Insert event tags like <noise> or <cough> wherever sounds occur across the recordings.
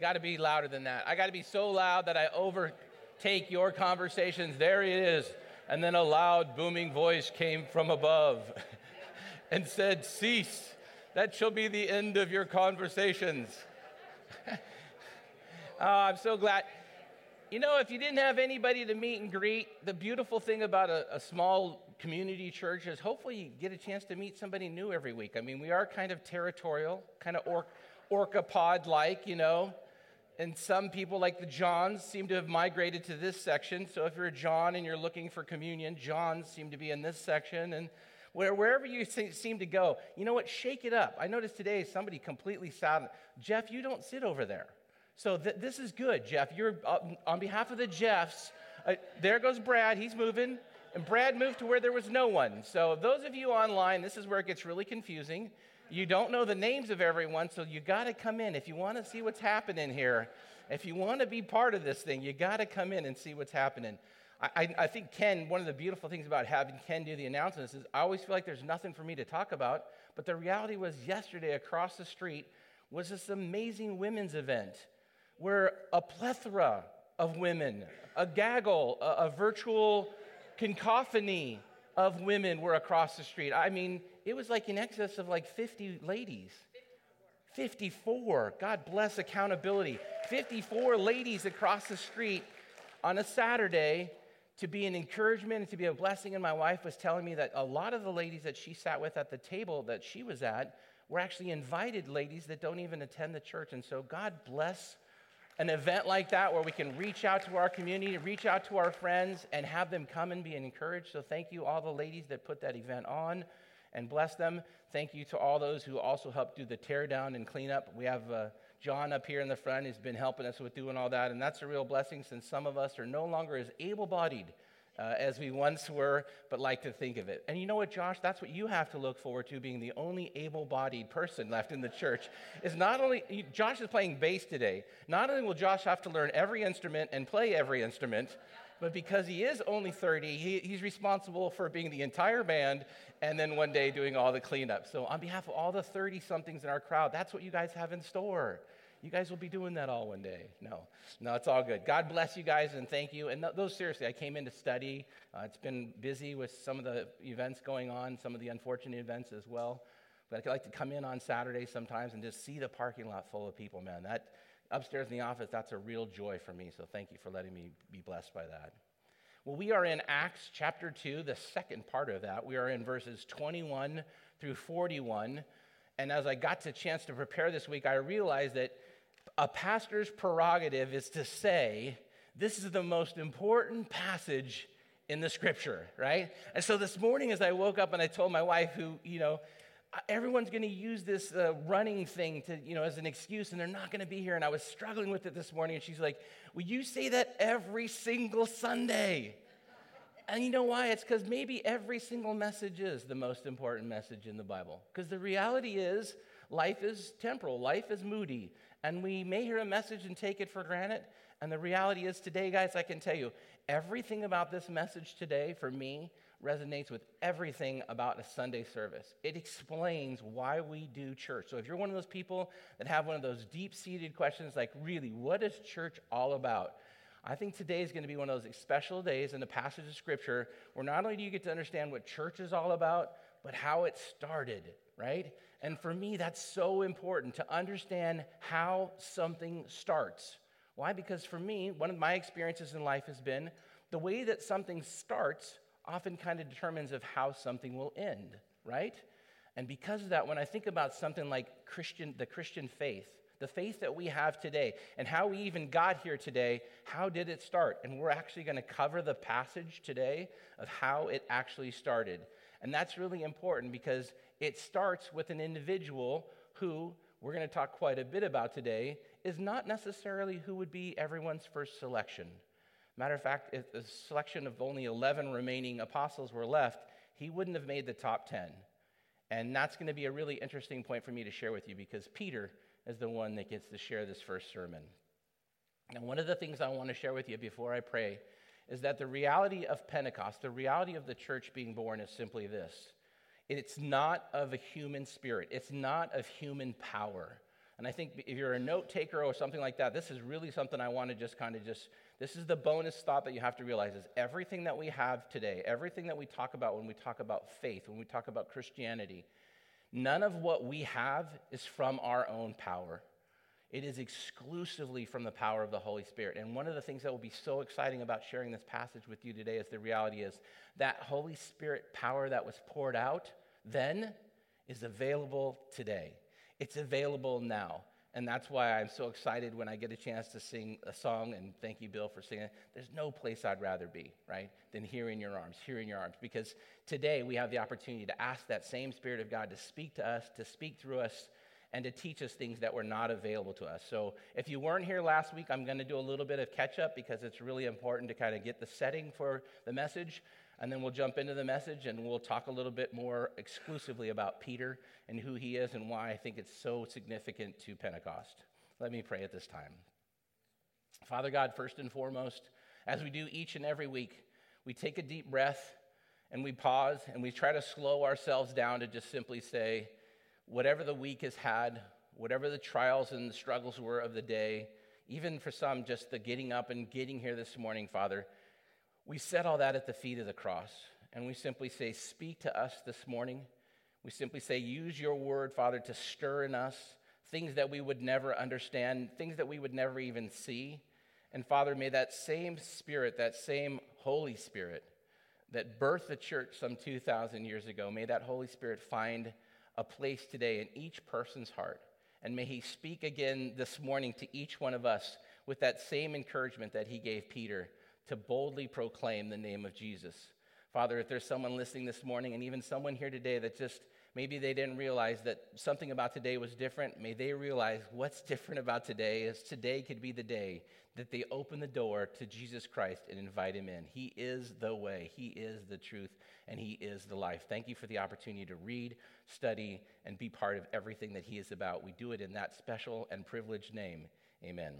Got to be louder than that. I got to be so loud that I overtake your conversations. There he is. And then a loud, booming voice came from above <laughs> and said, Cease. That shall be the end of your conversations. <laughs> oh, I'm so glad. You know, if you didn't have anybody to meet and greet, the beautiful thing about a, a small community church is hopefully you get a chance to meet somebody new every week. I mean, we are kind of territorial, kind of or, orcapod like, you know. And some people, like the Johns, seem to have migrated to this section. So if you're a John and you're looking for communion, Johns seem to be in this section. And where, wherever you seem to go, you know what? Shake it up. I noticed today somebody completely sat. Jeff, you don't sit over there. So th- this is good, Jeff. You're uh, on behalf of the Jeffs. Uh, there goes Brad. He's moving. And Brad moved to where there was no one. So those of you online, this is where it gets really confusing. You don't know the names of everyone, so you got to come in. If you want to see what's happening here, if you want to be part of this thing, you got to come in and see what's happening. I, I, think Ken, one of the beautiful things about having Ken do the announcements is I always feel like there's nothing for me to talk about. But the reality was, yesterday across the street was this amazing women's event where a plethora of women, a gaggle, a, a virtual cacophony of women were across the street. I mean, it was like in excess of like 50 ladies. 54. God bless accountability. 54 ladies across the street on a Saturday to be an encouragement and to be a blessing. And my wife was telling me that a lot of the ladies that she sat with at the table that she was at were actually invited ladies that don't even attend the church. And so, God bless an event like that where we can reach out to our community, reach out to our friends, and have them come and be encouraged. So, thank you, all the ladies that put that event on and bless them. Thank you to all those who also helped do the tear down and cleanup. We have uh, John up here in the front who's been helping us with doing all that, and that's a real blessing since some of us are no longer as able bodied. Uh, as we once were, but like to think of it. And you know what, Josh? That's what you have to look forward to being the only able bodied person left in the church. Is not only, Josh is playing bass today, not only will Josh have to learn every instrument and play every instrument, but because he is only 30, he, he's responsible for being the entire band and then one day doing all the cleanup. So, on behalf of all the 30 somethings in our crowd, that's what you guys have in store. You guys will be doing that all one day. No, no, it's all good. God bless you guys and thank you. And those, seriously, I came in to study. Uh, it's been busy with some of the events going on, some of the unfortunate events as well. But I like to come in on Saturday sometimes and just see the parking lot full of people, man. That upstairs in the office, that's a real joy for me. So thank you for letting me be blessed by that. Well, we are in Acts chapter 2, the second part of that. We are in verses 21 through 41. And as I got the chance to prepare this week, I realized that a pastor's prerogative is to say, this is the most important passage in the scripture, right? And so this morning, as I woke up and I told my wife, who, you know, everyone's going to use this uh, running thing to you know as an excuse and they're not going to be here and i was struggling with it this morning and she's like will you say that every single sunday? And you know why? It's because maybe every single message is the most important message in the bible. Because the reality is life is temporal life is moody and we may hear a message and take it for granted and the reality is today guys i can tell you everything about this message today for me resonates with everything about a Sunday service. It explains why we do church. So if you're one of those people that have one of those deep seated questions like, really, what is church all about? I think today is going to be one of those special days in the passage of Scripture where not only do you get to understand what church is all about, but how it started, right? And for me, that's so important to understand how something starts. Why? Because for me, one of my experiences in life has been the way that something starts often kind of determines of how something will end, right? And because of that, when I think about something like Christian, the Christian faith, the faith that we have today, and how we even got here today, how did it start? And we're actually going to cover the passage today of how it actually started. And that's really important because it starts with an individual who we're going to talk quite a bit about today is not necessarily who would be everyone's first selection. Matter of fact, if the selection of only 11 remaining apostles were left, he wouldn't have made the top 10. And that's going to be a really interesting point for me to share with you because Peter is the one that gets to share this first sermon. Now, one of the things I want to share with you before I pray is that the reality of Pentecost, the reality of the church being born, is simply this it's not of a human spirit, it's not of human power. And I think if you're a note taker or something like that, this is really something I want to just kind of just, this is the bonus thought that you have to realize is everything that we have today, everything that we talk about when we talk about faith, when we talk about Christianity, none of what we have is from our own power. It is exclusively from the power of the Holy Spirit. And one of the things that will be so exciting about sharing this passage with you today is the reality is that Holy Spirit power that was poured out then is available today. It's available now. And that's why I'm so excited when I get a chance to sing a song. And thank you, Bill, for singing. it. There's no place I'd rather be, right, than here in your arms, here in your arms. Because today we have the opportunity to ask that same Spirit of God to speak to us, to speak through us, and to teach us things that were not available to us. So if you weren't here last week, I'm going to do a little bit of catch up because it's really important to kind of get the setting for the message. And then we'll jump into the message and we'll talk a little bit more exclusively about Peter and who he is and why I think it's so significant to Pentecost. Let me pray at this time. Father God, first and foremost, as we do each and every week, we take a deep breath and we pause and we try to slow ourselves down to just simply say, whatever the week has had, whatever the trials and the struggles were of the day, even for some, just the getting up and getting here this morning, Father, we set all that at the feet of the cross. And we simply say, Speak to us this morning. We simply say, Use your word, Father, to stir in us things that we would never understand, things that we would never even see. And Father, may that same Spirit, that same Holy Spirit that birthed the church some 2,000 years ago, may that Holy Spirit find a place today in each person's heart. And may he speak again this morning to each one of us with that same encouragement that he gave Peter to boldly proclaim the name of Jesus. Father, if there's someone listening this morning and even someone here today that just maybe they didn't realize that something about today was different, may they realize what's <laughs> different about today is today could be the day that they open the door to Jesus Christ and invite him in. He is the way, he is the truth, and he is the life. Thank you for the opportunity to read, study, and be part of everything that he is about. We do it in that special and privileged name. Amen.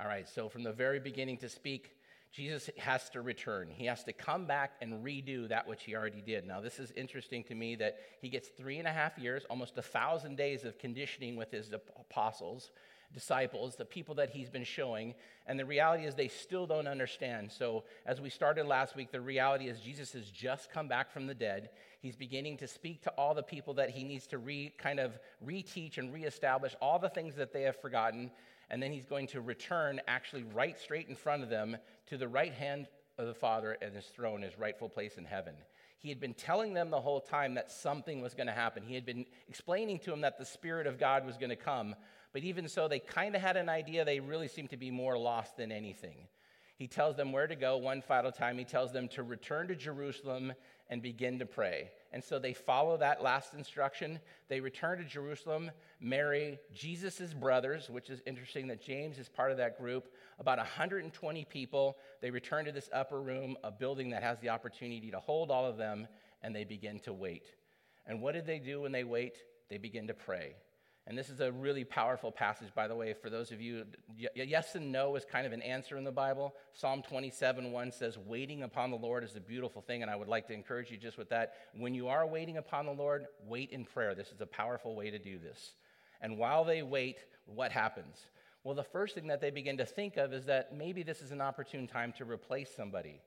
All right, so from the very beginning to speak, Jesus has to return. He has to come back and redo that which he already did. Now, this is interesting to me that he gets three and a half years, almost a thousand days of conditioning with his apostles, disciples, the people that he's been showing. And the reality is they still don't understand. So, as we started last week, the reality is Jesus has just come back from the dead. He's beginning to speak to all the people that he needs to re, kind of reteach and reestablish all the things that they have forgotten and then he's going to return actually right straight in front of them to the right hand of the Father and his throne, his rightful place in heaven. He had been telling them the whole time that something was going to happen. He had been explaining to them that the Spirit of God was going to come, but even so, they kind of had an idea. They really seemed to be more lost than anything. He tells them where to go one final time. He tells them to return to Jerusalem and begin to pray. And so they follow that last instruction. They return to Jerusalem, Mary Jesus' brothers, which is interesting that James is part of that group. About 120 people. They return to this upper room, a building that has the opportunity to hold all of them, and they begin to wait. And what did they do when they wait? They begin to pray. And this is a really powerful passage, by the way, for those of you. Yes and no is kind of an answer in the Bible. Psalm 27 1 says, Waiting upon the Lord is a beautiful thing. And I would like to encourage you just with that. When you are waiting upon the Lord, wait in prayer. This is a powerful way to do this. And while they wait, what happens? Well, the first thing that they begin to think of is that maybe this is an opportune time to replace somebody.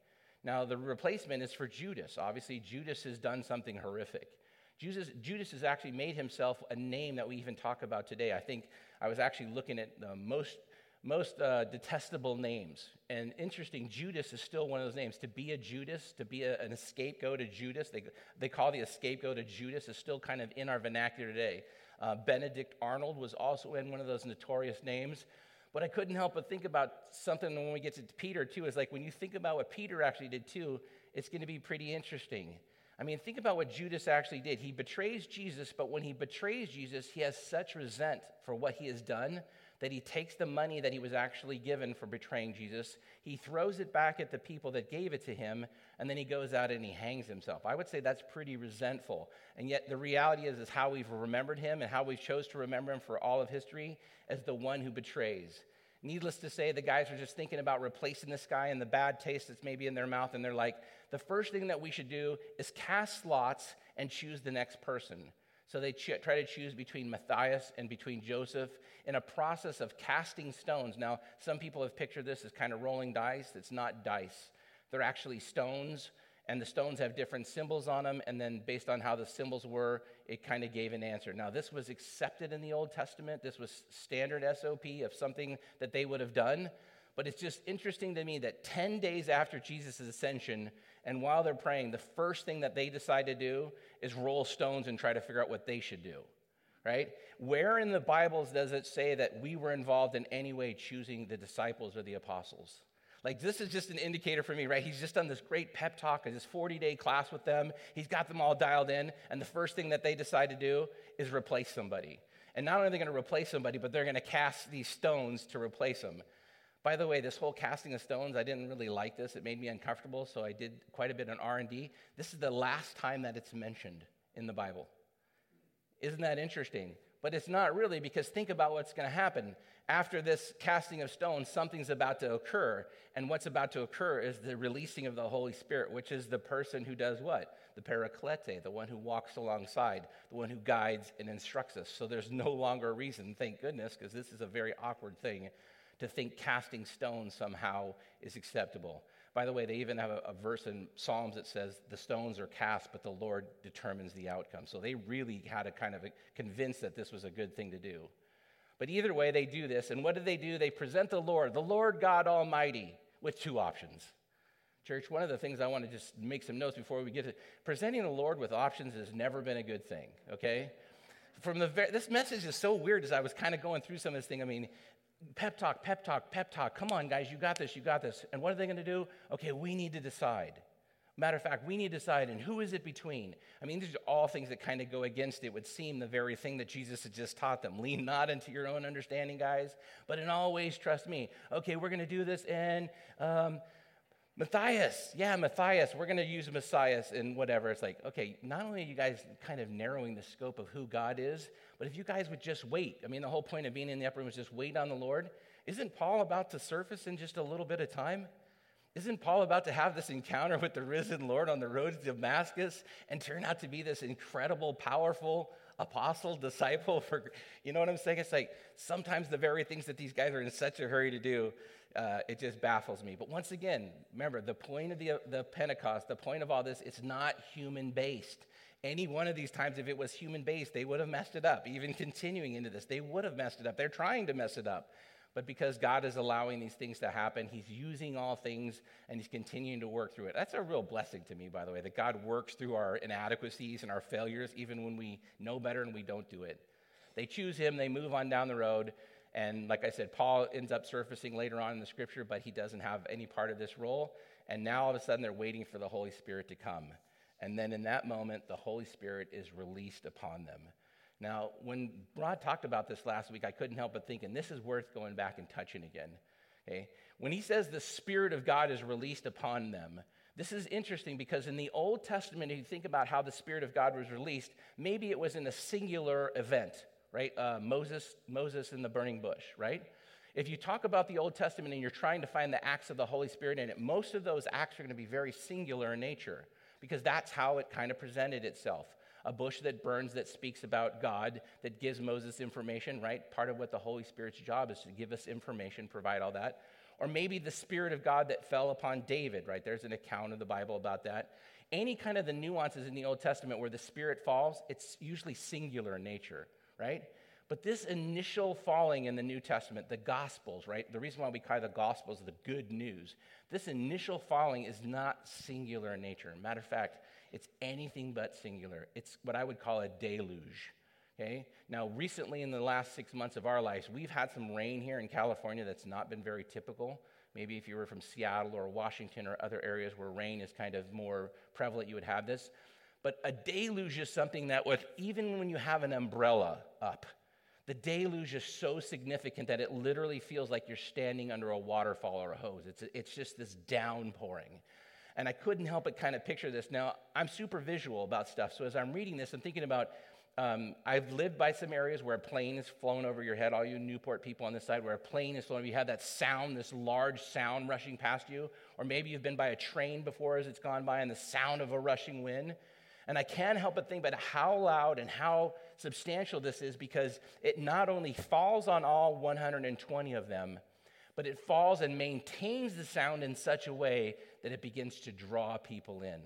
Now, the replacement is for Judas. Obviously, Judas has done something horrific. Judas, Judas has actually made himself a name that we even talk about today. I think I was actually looking at the most, most uh, detestable names. And interesting, Judas is still one of those names. To be a Judas, to be a, an scapegoat of Judas, they, they call the scapegoat of Judas, is still kind of in our vernacular today. Uh, Benedict Arnold was also in one of those notorious names. But I couldn't help but think about something when we get to Peter, too, is like when you think about what Peter actually did, too, it's going to be pretty interesting. I mean, think about what Judas actually did. He betrays Jesus, but when he betrays Jesus, he has such resent for what he has done that he takes the money that he was actually given for betraying Jesus, he throws it back at the people that gave it to him, and then he goes out and he hangs himself. I would say that's pretty resentful. And yet the reality is, is how we've remembered him and how we've chose to remember him for all of history as the one who betrays. Needless to say, the guys are just thinking about replacing this guy and the bad taste that's maybe in their mouth, and they're like, the first thing that we should do is cast lots and choose the next person. So they ch- try to choose between Matthias and between Joseph in a process of casting stones. Now, some people have pictured this as kind of rolling dice. It's not dice, they're actually stones, and the stones have different symbols on them. And then, based on how the symbols were, it kind of gave an answer. Now, this was accepted in the Old Testament, this was standard SOP of something that they would have done. But it's just interesting to me that 10 days after Jesus' ascension, and while they're praying, the first thing that they decide to do is roll stones and try to figure out what they should do, right? Where in the Bibles does it say that we were involved in any way choosing the disciples or the apostles? Like, this is just an indicator for me, right? He's just done this great pep talk, this 40 day class with them. He's got them all dialed in, and the first thing that they decide to do is replace somebody. And not only are they going to replace somebody, but they're going to cast these stones to replace them. By the way, this whole casting of stones, I didn't really like this. It made me uncomfortable, so I did quite a bit on R&D. This is the last time that it's mentioned in the Bible. Isn't that interesting? But it's not really because think about what's going to happen. After this casting of stones, something's about to occur. And what's about to occur is the releasing of the Holy Spirit, which is the person who does what? The paraklete, the one who walks alongside, the one who guides and instructs us. So there's no longer a reason, thank goodness, because this is a very awkward thing to think casting stones somehow is acceptable. By the way, they even have a, a, verse in Psalms that says the stones are cast, but the Lord determines the outcome. So they really had to kind of convince that this was a good thing to do. But either way, they do this. And what do they do? They present the Lord, the Lord God Almighty, with two options. Church, one of the things I want to just make some notes before we get to presenting the Lord with options has never been a good thing, okay? From the this message is so weird as I was kind of going through some of this thing. I mean, pep talk, pep talk, pep talk. Come on, guys, you got this, you got this. And what are they going to do? Okay, we need to decide. Matter of fact, we need to decide, and who is it between? I mean, these are all things that kind of go against it, would seem the very thing that Jesus had just taught them. Lean not into your own understanding, guys, but in all ways trust me. Okay, we're going to do this, and um, Matthias, yeah, Matthias, we're going to use Messiah and whatever. It's like, okay, not only are you guys kind of narrowing the scope of who God is, but if you guys would just wait, I mean, the whole point of being in the upper room is just wait on the Lord. Isn't Paul about to surface in just a little bit of time? Isn't Paul about to have this encounter with the risen Lord on the road to Damascus and turn out to be this incredible, powerful apostle, <laughs> disciple? For you know what I'm saying? It's like sometimes the very things that these guys are in such a hurry to do uh, it just baffles me. But once again, remember the point of the, the Pentecost, the point of all this, it's not human based. Any one of these times, if it was human based, they would have messed it up. Even <laughs> continuing into this, they would have messed it up. They're trying to mess it up. But because God is allowing these things to happen, He's using all things and He's continuing to work through it. That's a real blessing to me, by the way, that God works through our inadequacies and our failures, even when we know better and we don't do it. They choose Him, they move on down the road. And like I said, Paul ends up surfacing later on in the scripture, but he doesn't have any part of this role. And now all of a sudden they're waiting for the Holy Spirit to come. And then in that moment, the Holy Spirit is released upon them. Now, when Rod talked about this last week, I couldn't help but think, and this is worth going back and touching again. Okay? When he says the Spirit of God is released upon them, this is interesting because in the Old Testament, if you think about how the Spirit of God was released, maybe it was in a singular event right? Uh, Moses, Moses in the burning bush, right? If you talk about the Old Testament and you're trying to find the acts of the Holy Spirit in it, most of those acts are going to be very singular in nature because that's how it kind of presented itself. A bush that burns that speaks about God, that gives Moses information, right? Part of what the Holy Spirit's job is to give us information, provide all that. Or maybe the Spirit of God that fell upon David, right? There's an account of the Bible about that. Any kind of the nuances in the Old Testament where the Spirit falls, it's usually singular in nature right? But this initial falling in the New Testament, the Gospels, right? The reason why we call the Gospels the good news, this initial falling is not singular in nature. Matter of fact, it's anything but singular. It's what I would call a deluge. Okay? Now, recently in the last six months of our lives, we've had some rain here in California that's not been very typical. Maybe if you were from Seattle or Washington or other areas where rain is kind of more prevalent, you would have this. But a deluge is something that with, even when you have an umbrella up, the deluge is so significant that it literally feels like you're standing under a waterfall or a hose. It's, it's just this downpouring. And I couldn't help but kind of picture this. Now, I'm super visual about stuff. So as I'm reading this, I'm thinking about um, I've lived by some areas where a plane is flown over your head, all you Newport people on this side, where a plane is flown. You have that sound, this large sound rushing past you. Or maybe you've been by a train before as it's gone by and the sound of a rushing wind. And I can't help but think about how loud and how substantial this is because it not only falls on all 120 of them, but it falls and maintains the sound in such a way that it begins to draw people in.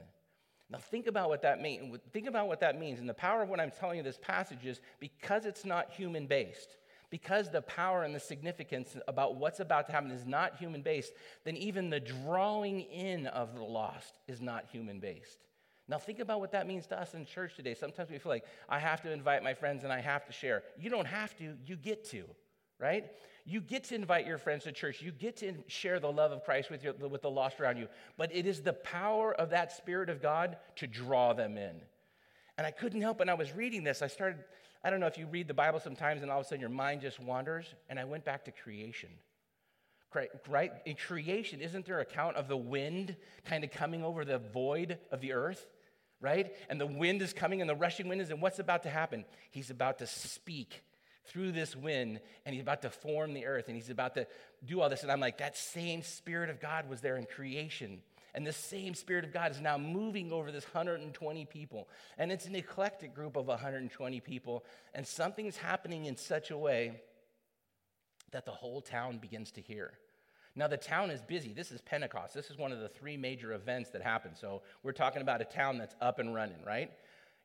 Now think about what that means. Think about what that means. And the power of what I'm telling you this passage is because it's not human based, because the power and the significance about what's about to happen is not human based, then even the drawing in of the lost is not human based. Now, think about what that means to us in church today. Sometimes we feel like I have to invite my friends and I have to share. You don't have to, you get to, right? You get to invite your friends to church. You get to share the love of Christ with, your, with the lost around you. But it is the power of that Spirit of God to draw them in. And I couldn't help, when I was reading this, I started, I don't know if you read the Bible sometimes and all of a sudden your mind just wanders. And I went back to creation. Right? In creation, isn't there account of the wind kind of coming over the void of the earth? Right? And the wind is coming and the rushing wind is, and what's about to happen? He's about to speak through this wind and he's about to form the earth and he's about to do all this. And I'm like, that same Spirit of God was there in creation. And the same Spirit of God is now moving over this 120 people. And it's an eclectic group of 120 people. And something's happening in such a way that the whole town begins to hear. Now, the town is busy. This is Pentecost. This is one of the three major events that happen. So, we're talking about a town that's up and running, right?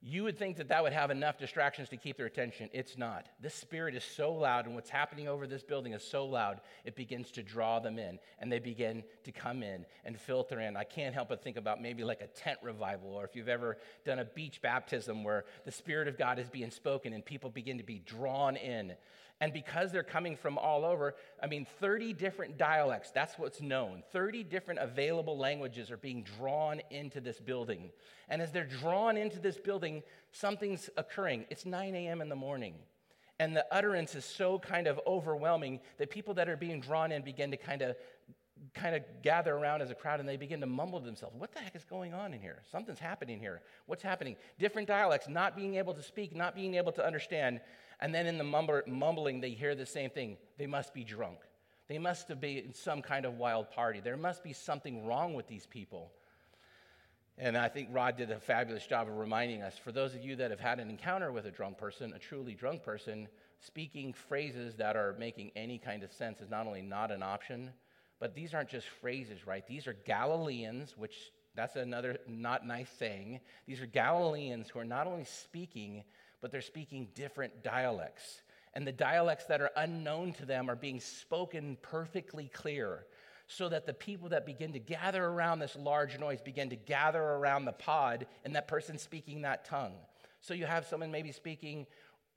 You would think that that would have enough distractions to keep their attention. It's not. This spirit is so loud, and what's happening over this building is so loud, it begins to draw them in, and they begin to come in and filter in. I can't help but think about maybe like a tent revival, or if you've ever done a beach baptism where the Spirit of God is being spoken and people begin to be drawn in. And because they're coming from all over, I mean, 30 different dialects, that's what's known. 30 different available languages are being drawn into this building. And as they're drawn into this building, something's occurring. It's 9 a.m. in the morning. And the utterance is so kind of overwhelming that people that are being drawn in begin to kind of kind of gather around as a crowd and they begin to mumble to themselves, What the heck is going on in here? Something's happening here. What's happening? Different dialects, not being able to speak, not being able to understand. And then in the mumbling, they hear the same thing. They must be drunk. They must have been in some kind of wild party. There must be something wrong with these people. And I think Rod did a fabulous job of reminding us for those of you that have had an encounter with a drunk person, a truly drunk person, speaking phrases that are making any kind of sense is not only not an option, but these aren't just phrases, right? These are Galileans, which that's another not nice saying. These are Galileans who are not only speaking, but they're speaking different dialects. And the dialects that are unknown to them are being spoken perfectly clear so that the people that begin to gather around this large noise begin to gather around the pod and that person speaking that tongue. So you have someone maybe speaking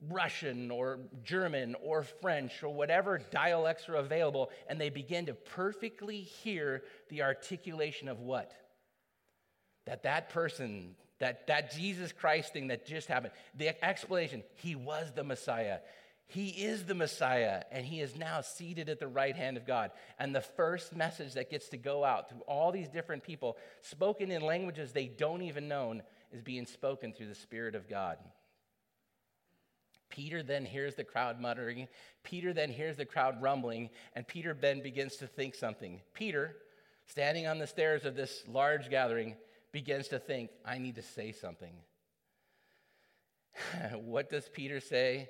Russian or German or French or whatever dialects are available, and they begin to perfectly hear the articulation of what? That that person that, that Jesus Christ thing that just happened, the explanation, he was the Messiah. He is the Messiah, and he is now seated at the right hand of God. And the first message that gets to go out through all these different people, spoken in languages they don't even know, is being spoken through the Spirit of God. Peter then hears the crowd muttering. Peter then hears the crowd rumbling, and Peter then begins to think something. Peter, standing on the stairs of this large gathering, begins to think, I need to say something. <laughs> what does Peter say?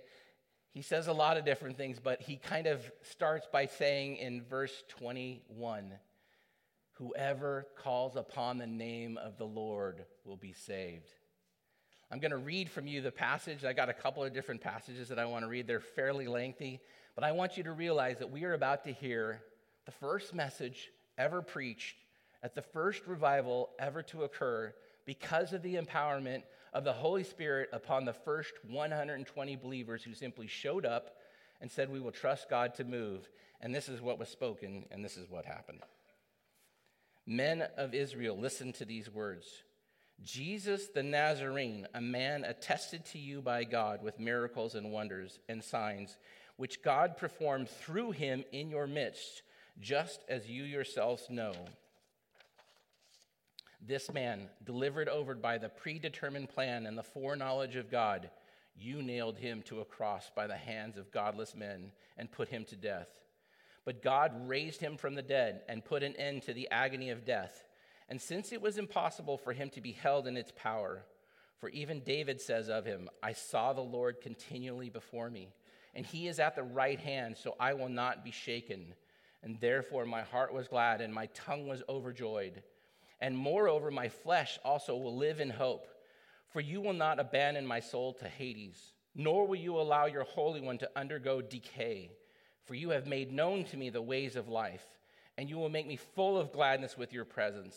He says a lot of different things, but he kind of starts by saying in verse 21 Whoever calls upon the name of the Lord will be saved. I'm going to read from you the passage. I got a couple of different passages that I want to read. They're fairly lengthy, but I want you to realize that we are about to hear the first message ever preached at the first revival ever to occur because of the empowerment of the Holy Spirit upon the first 120 believers who simply showed up and said, We will trust God to move. And this is what was spoken, and this is what happened. Men of Israel, listen to these words Jesus the Nazarene, a man attested to you by God with miracles and wonders and signs, which God performed through him in your midst, just as you yourselves know. This man, delivered over by the predetermined plan and the foreknowledge of God, you nailed him to a cross by the hands of godless men and put him to death. But God raised him from the dead and put an end to the agony of death. And since it was impossible for him to be held in its power, For even David says of him, I saw the Lord continually before me, and he is at the right hand, so I will not be shaken. And therefore my heart was glad, and my tongue was overjoyed. And moreover, my flesh also will live in hope. For you will not abandon my soul to Hades, nor will you allow your Holy One to undergo decay. For you have made known to me the ways of life, and you will make me full of gladness with your presence.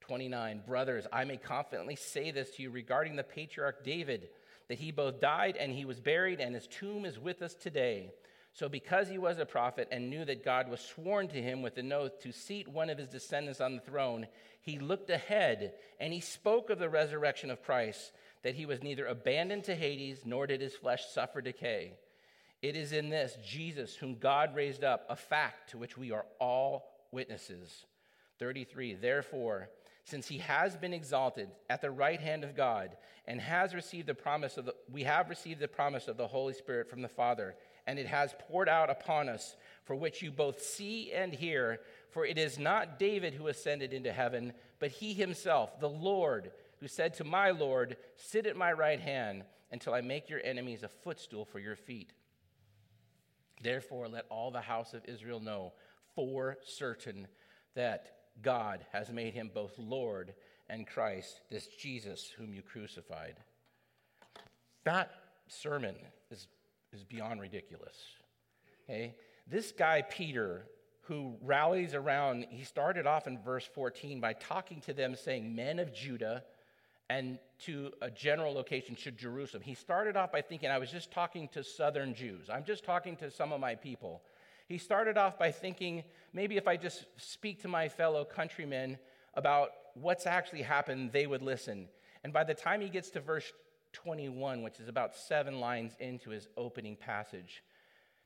29 Brothers, I may confidently say this to you regarding the patriarch David, that he both died and he was buried, and his tomb is with us today. So, because he was a prophet and knew that God was sworn to him with an oath to seat one of his descendants on the throne, he looked ahead and he spoke of the resurrection of Christ, that he was neither abandoned to Hades nor did his flesh suffer decay. It is in this Jesus, whom God raised up, a fact to which we are all witnesses. 33 Therefore, since he has been exalted at the right hand of God and has received the promise of the, we have received the promise of the Holy Spirit from the Father, and it has poured out upon us, for which you both see and hear. For it is not David who ascended into heaven, but he himself, the Lord, who said to my Lord, Sit at my right hand until I make your enemies a footstool for your feet. Therefore, let all the house of Israel know for certain that God has made him both Lord and Christ, this Jesus whom you crucified. That sermon is, beyond ridiculous. Okay? This guy, Peter, who rallies around, he started off in verse 14 by talking to them, saying, Men of Judah, and to a general location to Jerusalem. He started off by thinking, I was just talking to southern Jews. I'm just talking to some of my people. He started off by thinking, maybe if I just speak to my fellow countrymen about what's actually happened, they would listen. And by the time he gets to verse 21, which is about seven lines into his opening passage,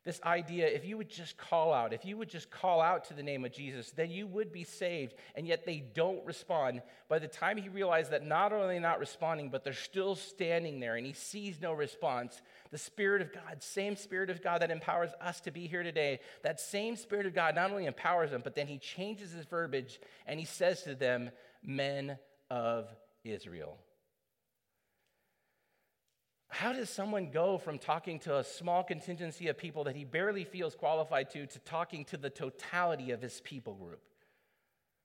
this idea, if you would just call out, if you would just call out to the name of Jesus, then you would be saved. And yet they don't respond. By the time he realized that not only not responding, but they're still standing there and he sees no response, the Spirit of God, same Spirit of God that empowers us to be here today, that same Spirit of God not only empowers them, but then he changes his verbiage and he says to them, Men of Israel. How does someone go from talking to a small contingency of people that he barely feels qualified to, to talking to the totality of his people group?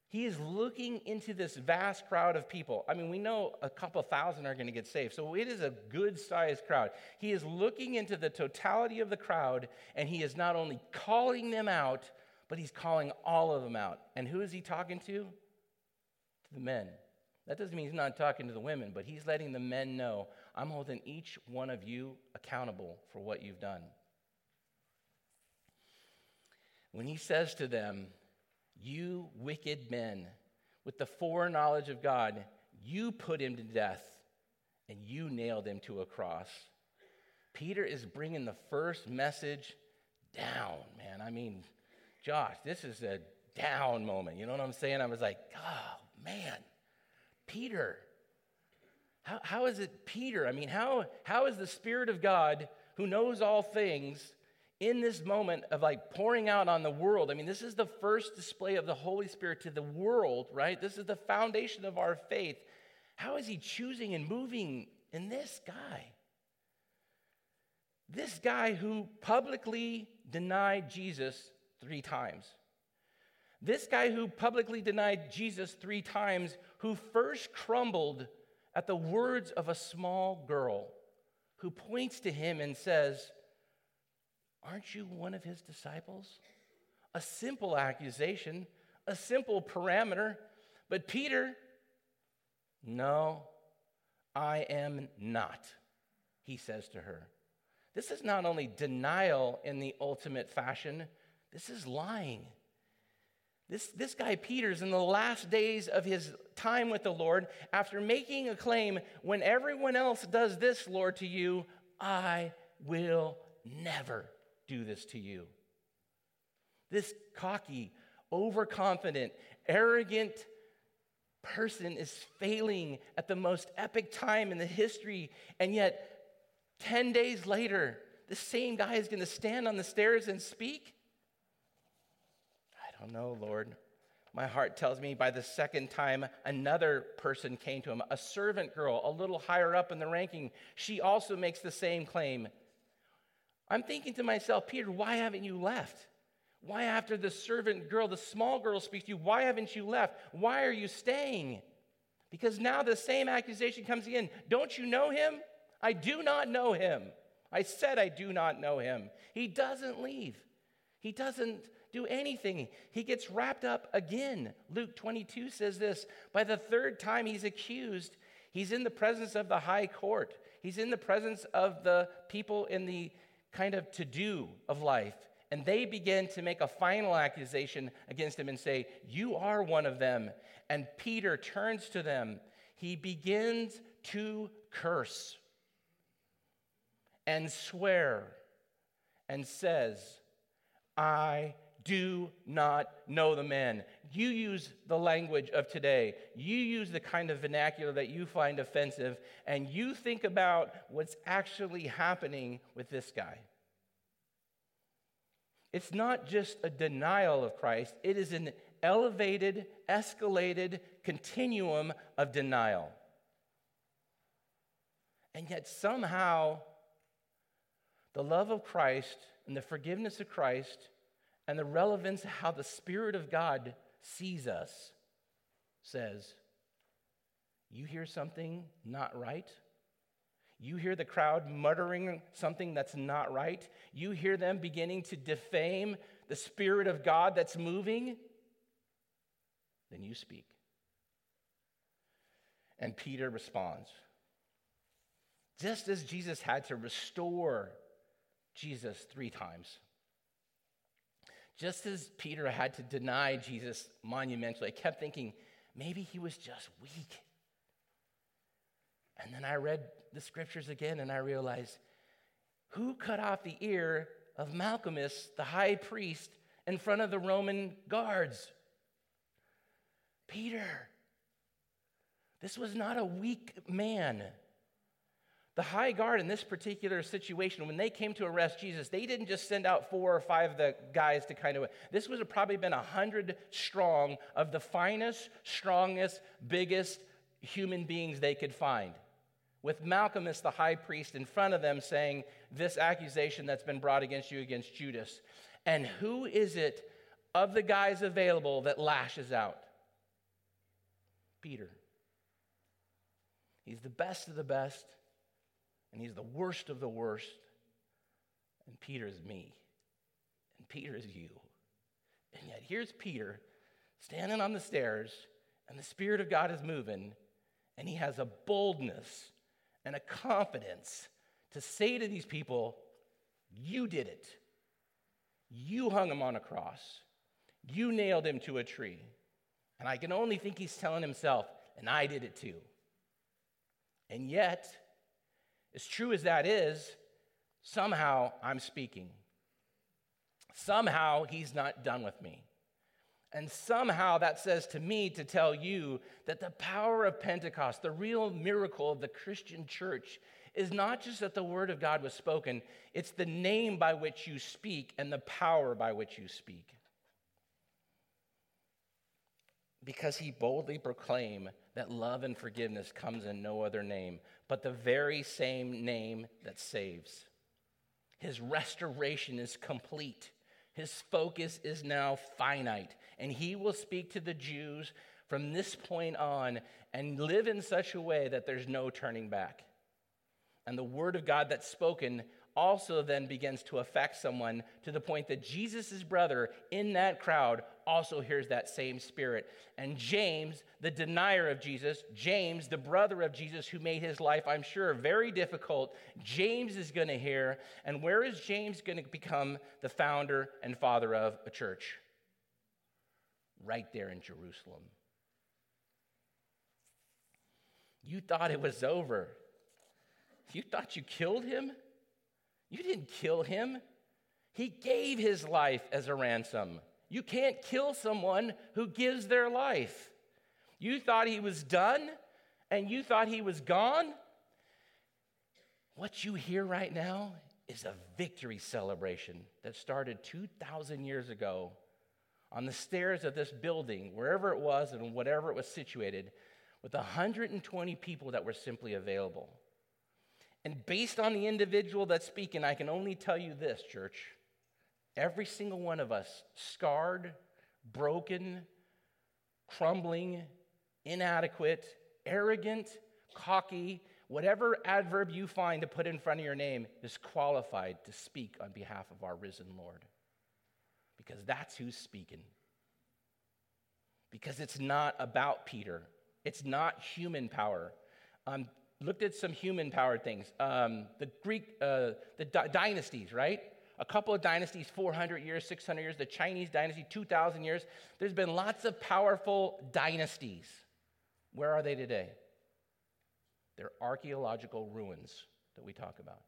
He is looking into this vast crowd of people. I mean, we know a couple thousand are going to get saved, so it is a good sized crowd. He is looking into the totality of the crowd, and he is not only calling them out, but he's calling all of them out. And who is he talking to? To the men. That doesn't mean he's not talking to the women, but he's letting the men know I'm holding each one of you accountable for what you've done. When he says to them, You wicked men, with the foreknowledge of God, you put him to death and you nailed him to a cross. Peter is bringing the first message down, man. I mean, Josh, this is a down moment. You know what I'm saying? I was like, oh, man, Peter, how, how is it Peter? I mean, how, how is the Spirit of God, who knows all things, in this moment of like pouring out on the world? I mean, this is the first display of the Holy Spirit to the world, right? This is the foundation of our faith. How is he choosing and moving in this guy? This guy who publicly denied Jesus three times. This guy who publicly denied Jesus three times, who first crumbled at the words of a small girl who points to him and says, Aren't you one of his disciples? A simple accusation, a simple parameter. But Peter, no, I am not, he says to her. This is not only denial in the ultimate fashion, this is lying. This, this guy, Peter's in the last days of his time with the Lord, after making a claim, when everyone else does this, Lord, to you, I will never do this to you. This cocky, overconfident, arrogant person is failing at the most epic time in the history, and yet 10 days later, the same guy is going to stand on the stairs and speak? I don't know, Lord. My heart tells me by the second time another person came to him, a servant girl, a little higher up in the ranking. She also makes the same claim. I'm thinking to myself, Peter, why haven't you left? Why, after the servant girl, the small girl speaks to you, why haven't you left? Why are you staying? Because now the same accusation comes again. Don't you know him? I do not know him. I said I do not know him. He doesn't leave, he doesn't do anything. He gets wrapped up again. Luke 22 says this By the third time he's accused, he's in the presence of the high court, he's in the presence of the people in the kind of to do of life. And they begin to make a final accusation against him and say, You are one of them. And Peter turns to them. He begins to curse and swear and says, I do not know the man. You use the language of today. You use the kind of vernacular that you find offensive, and you think about what's actually happening with this guy. It's not just a denial of Christ, it is an elevated, escalated continuum of denial. And yet, somehow, the love of Christ and the forgiveness of Christ and the relevance of how the Spirit of God sees us says, You hear something not right? You hear the crowd muttering something that's not right. You hear them beginning to defame the Spirit of God that's moving. Then you speak. And Peter responds. Just as Jesus had to restore Jesus three times, just as Peter had to deny Jesus monumentally, I kept thinking, maybe he was just weak. And then I read the scriptures again and I realized who cut off the ear of Malchus, the high priest, in front of the Roman guards? Peter. This was not a weak man. The high guard in this particular situation, when they came to arrest Jesus, they didn't just send out four or five of the guys to kind of. This would have probably been a hundred strong of the finest, strongest, biggest human beings they could find with Malchus, the high priest, in front of them saying, This accusation that's been brought against you against Judas. And who is it of the guys available that lashes out? Peter. He's the best of the best, and he's the worst of the worst. And Peter's me, and Peter is you. And yet here's Peter standing on the stairs, and the Spirit of God is moving, and he has a boldness and a confidence to say to these people, You did it. You hung him on a cross. You nailed him to a tree. And I can only think he's telling himself, and I did it too. And yet, as true as that is, somehow I'm speaking. Somehow he's not done with me. And somehow that says to me to tell you that the power of Pentecost, the real miracle of the Christian church, is not just that the word of God was spoken, it's the name by which you speak and the power by which you speak. Because he boldly proclaimed that love and forgiveness comes in no other name, but the very same name that saves. His restoration is complete. His focus is now finite, and he will speak to the Jews from this point on and live in such a way that there's no turning back. And the word of God that's spoken also then begins to affect someone to the point that Jesus' brother in that crowd also hears that same spirit. And James, the denier of Jesus, James, the brother of Jesus who made his life, I'm sure, very difficult, James is going to hear. And where is James going to become the founder and father of a church? Right there in Jerusalem. You thought it was over. You thought you killed him? You didn't kill him. He gave his life as a ransom. You can't kill someone who gives their life. You thought he was done and you thought he was gone. What you hear right now is a victory celebration that started 2,000 years ago on the stairs of this building, wherever it was and whatever it was situated, with 120 people that were simply available. And based on the individual that's speaking, I can only tell you this, church. Every single one of us, scarred, broken, crumbling, inadequate, arrogant, cocky, whatever adverb you find to put in front of your name, is qualified to speak on behalf of our risen Lord. Because that's who's speaking. Because it's not about Peter, it's not human power. Um, looked at some human powered things. Um, the Greek, uh, the di- dynasties, right? A couple of dynasties, 400 years, 600 years, the Chinese dynasty, 2,000 years. There's been lots of powerful dynasties. Where are they today? They're archaeological ruins that we talk about.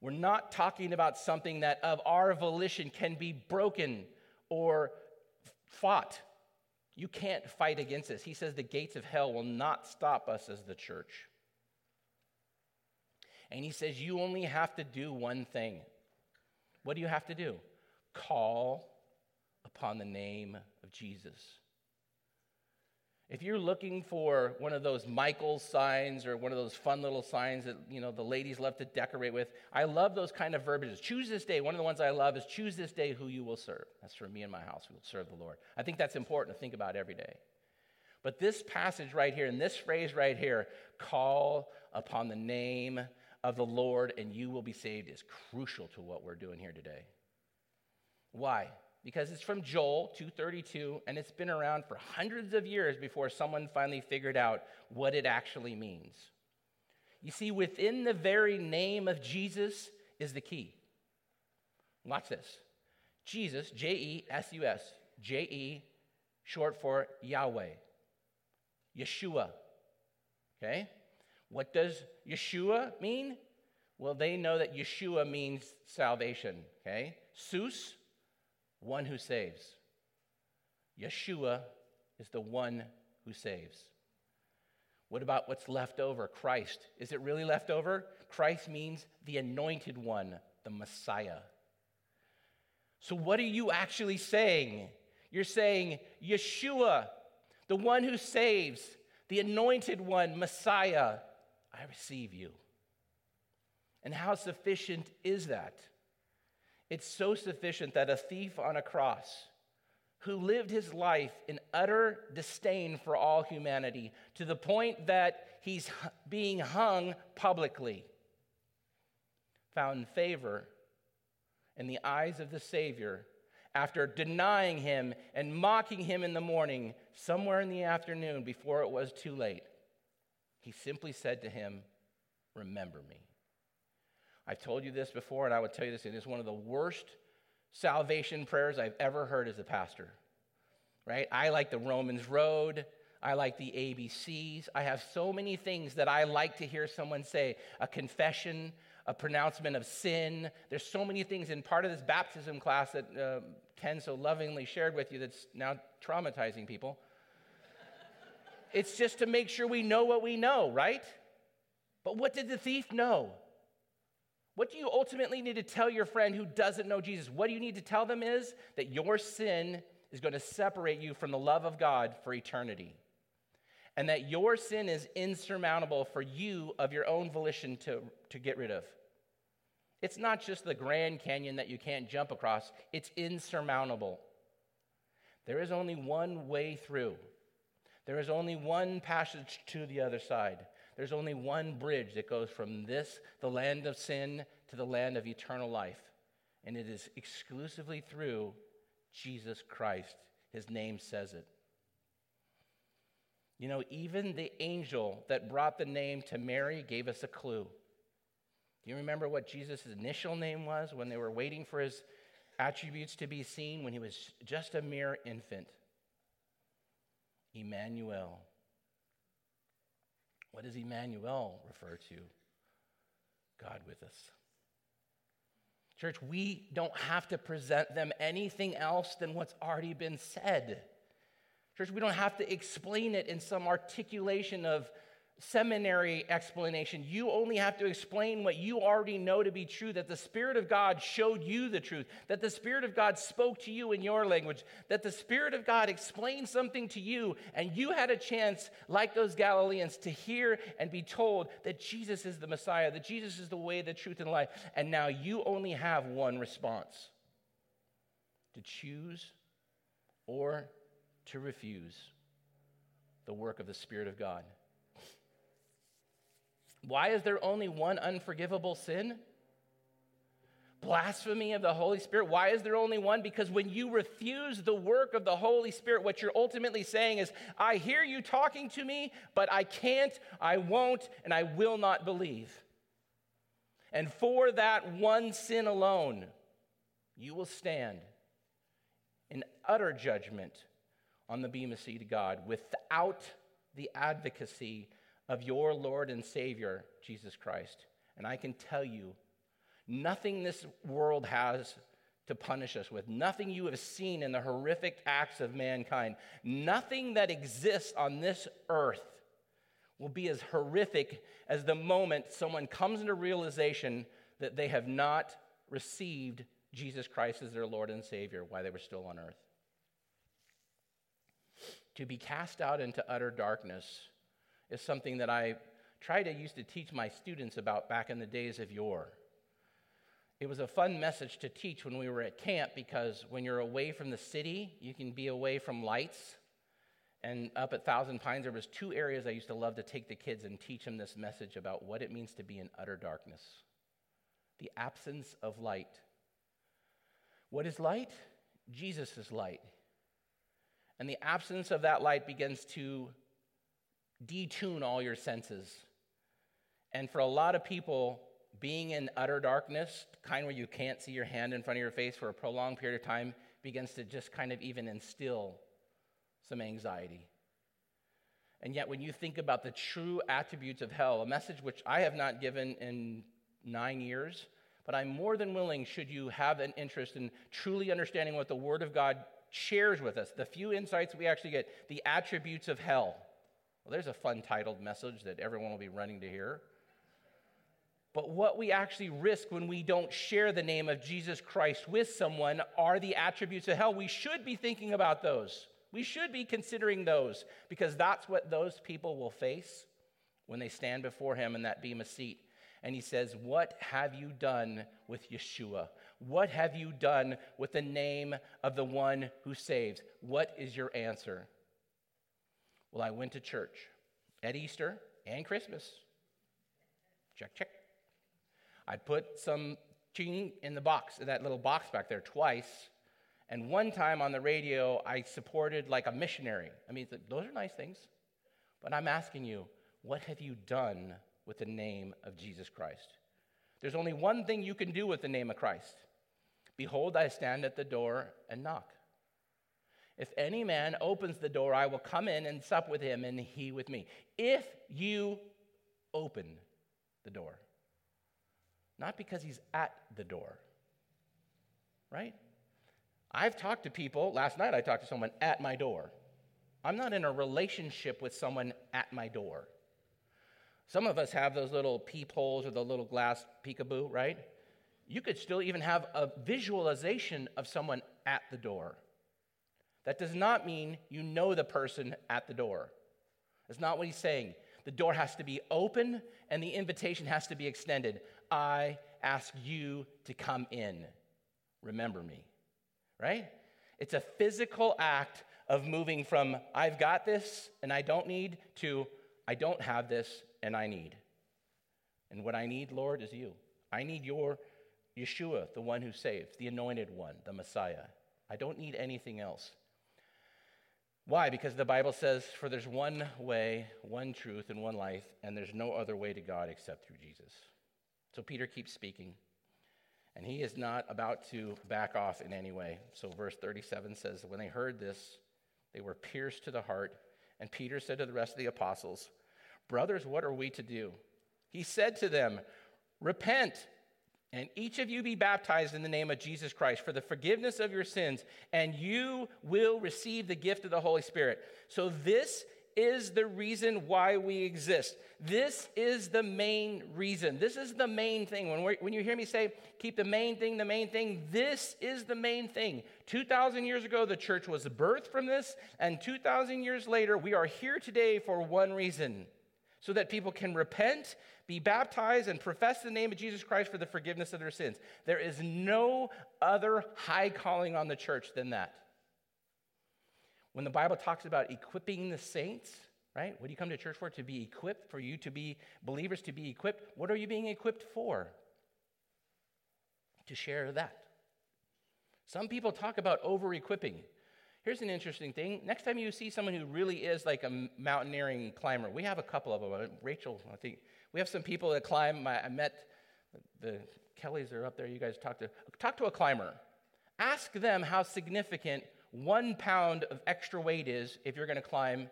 We're not talking about something that of our volition can be broken or fought. You can't fight against this. He says the gates of hell will not stop us as the church. And he says you only have to do one thing. What do you have to do? Call upon the name of Jesus. If you're looking for one of those Michael signs or one of those fun little signs that you know the ladies love to decorate with, I love those kind of verbiages. Choose this day. One of the ones I love is choose this day who you will serve. That's for me and my house. We will serve the Lord. I think that's important to think about every day. But this passage right here and this phrase right here, call upon the name of the Lord and you will be saved, is crucial to what we're doing here today. Why? because it's from Joel 232 and it's been around for hundreds of years before someone finally figured out what it actually means. You see, within the very name of Jesus is the key. Watch this Jesus, J E S U S, J E, short for Yahweh, Yeshua. Okay? What does Yeshua mean? Well, they know that Yeshua means salvation. Okay? Sus one who saves. Yeshua is the one who saves. What about what's left over? Christ. Is it really left over? Christ means the anointed one, the Messiah. So, what are you actually saying? You're saying, Yeshua, the one who saves, the anointed one, Messiah, I receive you. And how sufficient is that? It's so sufficient that a thief on a cross who lived his life in utter disdain for all humanity to the point that he's being hung publicly found favor in the eyes of the Savior after denying him and mocking him in the morning, somewhere in the afternoon before it was too late. He simply said to him, Remember me. I've told you this before, and I would tell you this. It is one of the worst salvation prayers I've ever heard as a pastor. Right? I like the Romans Road. I like the ABCs. I have so many things that I like to hear someone say a confession, a pronouncement of sin. There's so many things in part of this baptism class that uh, Ken so lovingly shared with you that's now traumatizing people. It's just to make sure we know what we know, right? But what did the thief know? What do you ultimately need to tell your friend who doesn't know Jesus? What do you need to tell them is that your sin is going to separate you from the love of God for eternity. And that your sin is insurmountable for you of your own volition to, to get rid of. It's not just the Grand Canyon that you can't jump across, it's insurmountable. There is only one way through, there is only one passage to the other side. There's only one bridge that goes from this, the land of sin, to the land of eternal life. And it is exclusively through Jesus Christ. His name says it. You know, even the angel that brought the name to Mary gave us a clue. Do you remember what Jesus' initial name was when they were waiting for his attributes to be seen when he was just a mere infant? Emmanuel. What does Emmanuel refer to? God with us. Church, we don't have to present them anything else than what's already been said. Church, we don't have to explain it in some articulation of seminary explanation. You only have to explain what you already know to be true that the Spirit of God showed you the truth, that the Spirit of God spoke to you in your language, that the Spirit of God explained something to you, and you had a chance, like those Galileans, to hear and be told that Jesus is the Messiah, that Jesus is the way, the truth, and life. And now you only have one response to choose or to refuse the work of the Spirit of God. Why is there only one unforgivable sin? Blasphemy of the Holy Spirit. Why is there only one? Because when you refuse the work of the Holy Spirit, what you're ultimately saying is, I hear you talking to me, but I can't, I won't, and I will not believe. And for that one sin alone, you will stand in utter judgment on the Bema seat of God without the advocacy of your Lord and Savior, Jesus Christ. And I can tell you, nothing this world has to punish us with, nothing you have seen in the horrific acts of mankind, nothing that exists on this earth will be as horrific as the moment someone comes into realization that they have not received Jesus Christ as their Lord and Savior while they were still on earth. To be cast out into utter darkness is something that I try to use to teach my students about back in the days of yore. It was a fun message to teach when we were at camp because when you're away from the city, you can be away from lights. And up at Thousand Pines, there was two areas I used to love to take the kids and teach them this message about what it means to be in utter darkness. The absence of light. What is light? Jesus is light. And the absence of that light begins to detune all your senses. And for a lot of people, being in utter darkness, kind where you can't see your hand in front of your face for a prolonged period of time, begins to just kind of even instill some anxiety. And yet, when you think about the true attributes of hell, a message which I have not given in nine years, but I'm more than willing, should you have an interest in truly understanding what the Word of God shares with us, the few insights we actually get, the attributes of hell. Well, there's a fun titled message that everyone will be running to hear. But what we actually risk when we don't share the name of Jesus Christ with someone are the attributes of hell. We should be thinking about those. We should be considering those because that's what those people will face when they stand before him in that bema seat. And he says, What have you done with Yeshua? What have you done with the name of the one who saves? What is your answer? Well, I went to church at Easter and Christmas. Check, check. I put some ching in the box, that little box back there, twice. And one time on the radio, I supported like a missionary. I mean, those are nice things. But I'm asking you, what have you done with the name of Jesus Christ? There's only one thing you can do with the name of Christ. Behold, I stand at the door and knock. If any man opens the door, I will come in and sup with him and he with me. If you open the door, not because he's at the door, right? I've talked to people, last night I talked to someone at my door. I'm not in a relationship with someone at my door. Some of us have those little peepholes or the little glass peekaboo, right? You could still even have a visualization of someone at the door. That does not mean you know the person at the door. That's not what he's saying. The door has to be open and the invitation has to be extended. I ask you to come in. Remember me, right? It's a physical act of moving from I've got this and I don't need to I don't have this and I need. And what I need, Lord, is you. I need your Yeshua, the one who saves, the anointed one, the Messiah. I don't need anything else. Why? Because the Bible says, For there's one way, one truth, and one life, and there's no other way to God except through Jesus. So Peter keeps speaking, and he is not about to back off in any way. So verse 37 says, When they heard this, they were pierced to the heart. And Peter said to the rest of the apostles, Brothers, what are we to do? He said to them, Repent and each of you be baptized in the name of Jesus Christ for the forgiveness of your sins, and you will receive the gift of the Holy Spirit. So, this is the reason why we exist. This is the main reason. This is the main thing. When, when you hear me say, keep the main thing, the main thing, this is the main thing. 2,000 years ago, the church was birthed from this, and 2,000 years later, we are here today for one reason so that people can repent, be baptized, and profess the name of Jesus Christ for the forgiveness of their sins. There is no other high calling on the church than that. When the Bible talks about equipping the saints, right? What do you come to church for? To be equipped, for you to be believers, to be equipped. What are you being equipped for? To share that. Some people talk about over equipping. Here's an interesting thing. Next time you see someone who really is like a mountaineering climber, we have a couple of them. Rachel, I think, we have some people that climb. I met the Kellys are up there. You guys talk to talk to a climber. Ask them how significant one pound of extra weight is if you're going to climb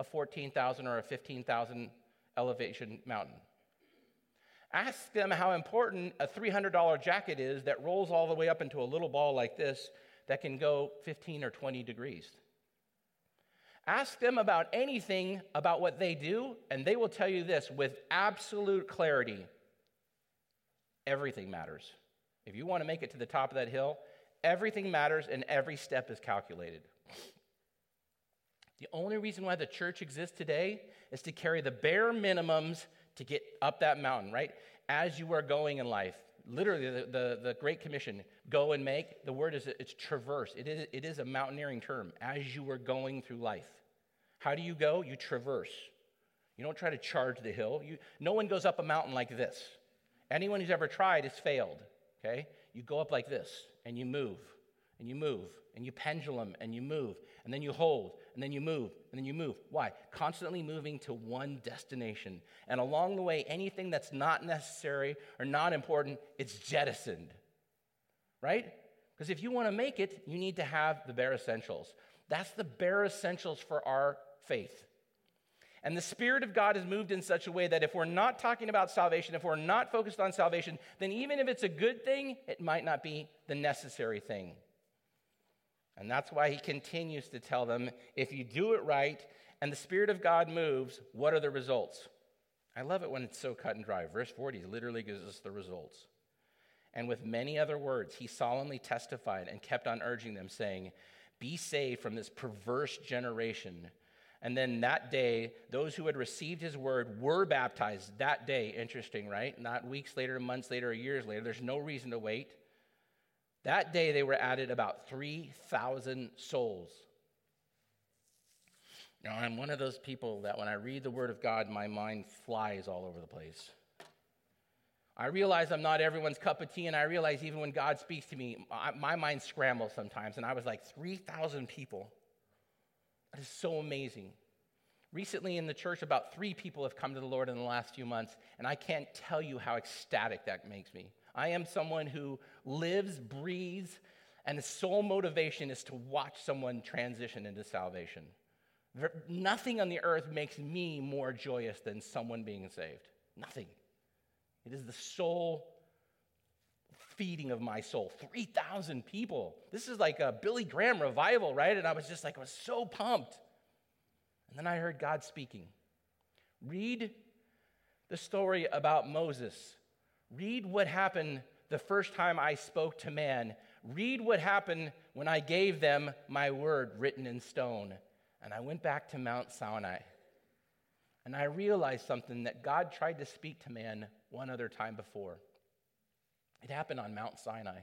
a 14,000 or a 15,000 elevation mountain. Ask them how important a $300 jacket is that rolls all the way up into a little ball like this that can go 15 or 20 degrees. Ask them about anything about what they do, and they will tell you this with absolute clarity everything matters. If you want to make it to the top of that hill, Everything matters and every step is calculated. The only reason why the church exists today is to carry the bare minimums to get up that mountain, right? As you are going in life. Literally, the, the, the Great Commission, go and make, the word is it's traverse. It is, it is a mountaineering term, as you are going through life. How do you go? You traverse. You don't try to charge the hill. You, no one goes up a mountain like this. Anyone who's ever tried has failed, okay? You go up like this and you move and you move and you pendulum and you move and then you hold and then you move and then you move. Why? Constantly moving to one destination. And along the way, anything that's not necessary or not important, it's jettisoned. Right? Because if you want to make it, you need to have the bare essentials. That's the bare essentials for our faith. And the Spirit of God is moved in such a way that if we're not talking about salvation, if we're not focused on salvation, then even if it's a good thing, it might not be the necessary thing. And that's why he continues to tell them if you do it right and the Spirit of God moves, what are the results? I love it when it's so cut and dry. Verse 40 literally gives us the results. And with many other words, he solemnly testified and kept on urging them, saying, Be saved from this perverse generation. And then that day, those who had received his word were baptized that day. Interesting, right? Not weeks later, months later, or years later. There's no reason to wait. That day, they were added about 3,000 souls. Now, I'm one of those people that when I read the word of God, my mind flies all over the place. I realize I'm not everyone's cup of tea, and I realize even when God speaks to me, my mind scrambles sometimes. And I was like, 3,000 people. That is so amazing. Recently in the church, about three people have come to the Lord in the last few months, and I can't tell you how ecstatic that makes me. I am someone who lives, breathes, and the sole motivation is to watch someone transition into salvation. Nothing on the earth makes me more joyous than someone being saved. Nothing. It is the sole feeding of my soul. 3,000 people. This is like a Billy Graham revival, right? And I was just like, I was so pumped. And then I heard God speaking. Read the story about Moses. Read what happened the first time I spoke to man. Read what happened when I gave them my word written in stone. And I went back to Mount Sinai. And I realized something that God tried to speak to man one other time before. It happened on Mount Sinai.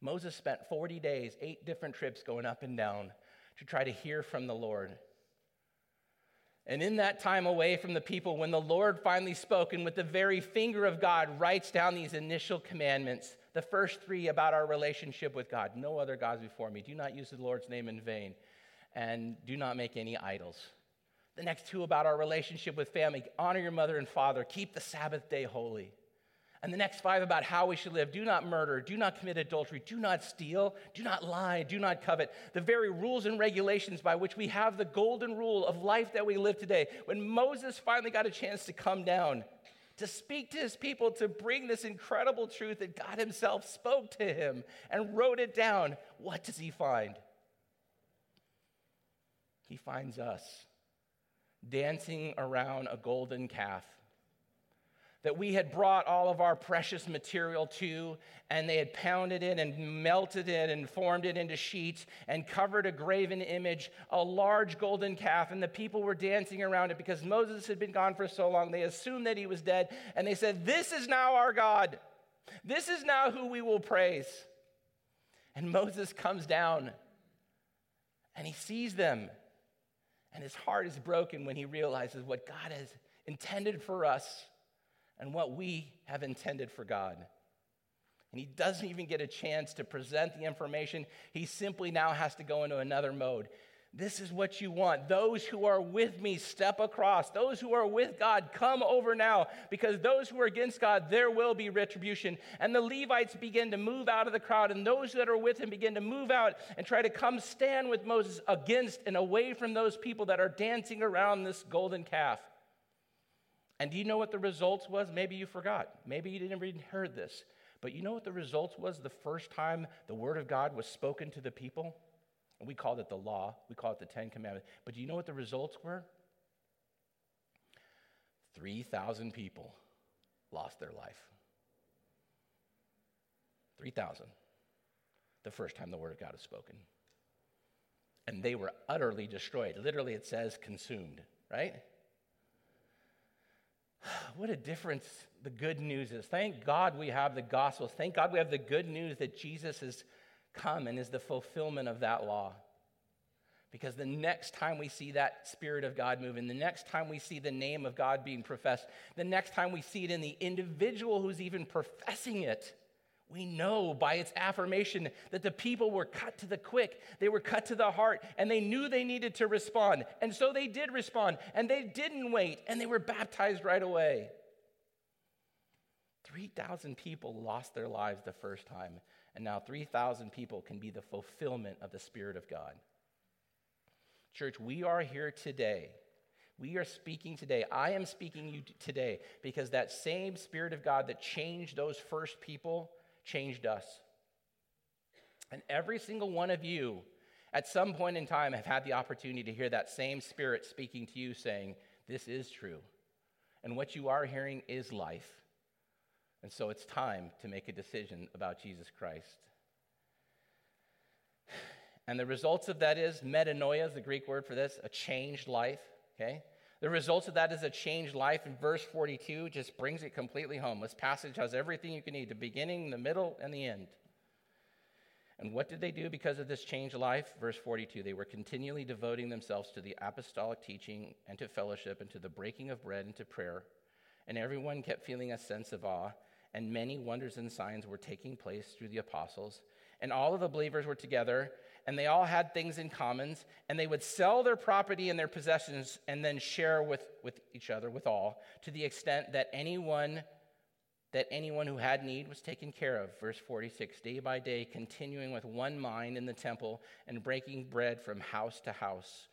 Moses spent 40 days, eight different trips going up and down to try to hear from the Lord. And in that time away from the people, when the Lord finally spoke and with the very finger of God writes down these initial commandments, the first three about our relationship with God no other gods before me, do not use the Lord's name in vain, and do not make any idols. The next two about our relationship with family honor your mother and father, keep the Sabbath day holy. And the next five about how we should live do not murder, do not commit adultery, do not steal, do not lie, do not covet. The very rules and regulations by which we have the golden rule of life that we live today. When Moses finally got a chance to come down, to speak to his people, to bring this incredible truth that God himself spoke to him and wrote it down, what does he find? He finds us dancing around a golden calf that we had brought all of our precious material to, and they had pounded it and melted it and formed it into sheets and covered a graven image, a large golden calf, and the people were dancing around it because Moses had been gone for so long. They assumed that he was dead, and they said, This is now our God. This is now who we will praise. And Moses comes down and he sees them, and his heart is broken when he realizes what God has intended for us and what we have intended for God. And he doesn't even get a chance to present the information. He simply now has to go into another mode. This is what you want. Those who are with me step across. Those who are with God come over now because those who are against God, there will be retribution. And the Levites begin to move out of the crowd, and those that are with him begin to move out and try to come stand with Moses against and away from those people that are dancing around this golden calf. And do you know what the results was? Maybe you forgot. Maybe you didn't even heard this. But you know what the results was the first time the word of God was spoken to the people? And we called it the law. We call it the Ten Commandments. But do you know what the results were? 3,000 people lost their life. 3,000. The first time the word of God is spoken. And they were utterly destroyed. Literally, it says consumed, right? What a difference the good news is. Thank God we have the gospel. Thank God we have the good news that Jesus has come and is the fulfillment of that law. Because the next time we see that Spirit of God moving, the next time we see the name of God being professed, the next time we see it in the individual who's even professing it, we know by its affirmation that the people were cut to the quick, they were cut to the heart, and they knew they needed to respond. And so they did respond, and they didn't wait, and they were baptized right away. 3,000 people lost their lives the first time, and now 3,000 people can be the fulfillment of the Spirit of God. Church, we are here today. We are speaking today. I am speaking you today because that same Spirit of God that changed those first people changed us. And every single one of you, at some point in time, have had the opportunity to hear that same Spirit speaking to you saying, This is true. And what you are hearing is life. And so it's time to make a decision about Jesus Christ. <sighs> And the results of that is metanoia is the Greek word for this, a changed life, okay? The results of that is a changed life. In verse 42, just brings it completely home. This passage has everything you can need the beginning, the middle, and the end. And what did they do because of this changed life? Verse 42 they were continually devoting themselves to the apostolic teaching and to fellowship and to the breaking of bread and to prayer. And everyone kept feeling a sense of awe, and many wonders and signs were taking place through the apostles. And all of the believers were together and they all had things in common, and they would sell their property and their possessions and then share with, with each other, with all, to the extent that anyone that anyone who had need was taken care of. Verse 46 day by day, continuing with one mind in the temple and breaking bread from house to house.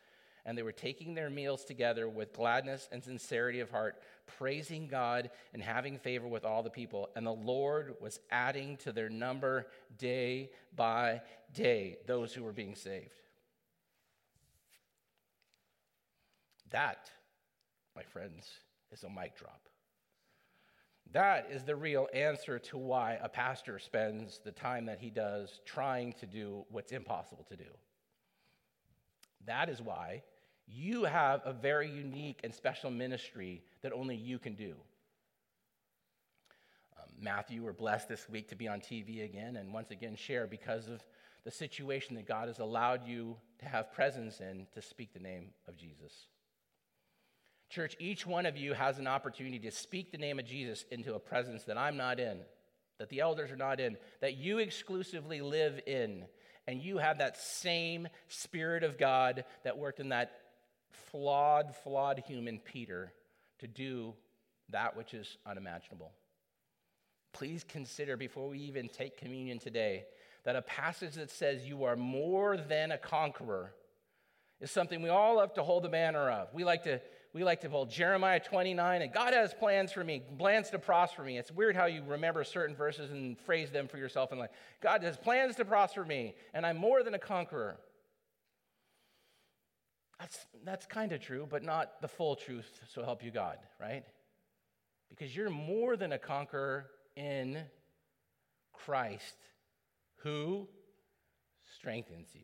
And they were taking their meals together with gladness and sincerity of heart, praising God and having favor with all the people. And the Lord was adding to their number day by day those who were being saved. That, my friends, is a mic drop. That is the real answer to why a pastor spends the time that he does trying to do what's impossible to do. That is why you have a very unique and special ministry that only you can do. Um, Matthew, we're blessed this week to be on TV again and once again share because of the situation that God has allowed you to have presence in to speak the name of Jesus. Church, each one of you has an opportunity to speak the name of Jesus into a presence that I'm not in, that the elders are not in, that you exclusively live in. And you have that same Spirit of God that worked in that flawed, flawed human Peter to do that which is unimaginable. Please consider before we even take communion today that a passage that says you are more than a conqueror is something we all love to hold the banner of. We like to we like to hold Jeremiah 29 and God has plans for me, plans to prosper me. It's weird how you remember certain verses and phrase them for yourself and like God has plans to prosper me and I'm more than a conqueror. That's, that's kind of true, but not the full truth, so help you God, right? Because you're more than a conqueror in Christ who strengthens you.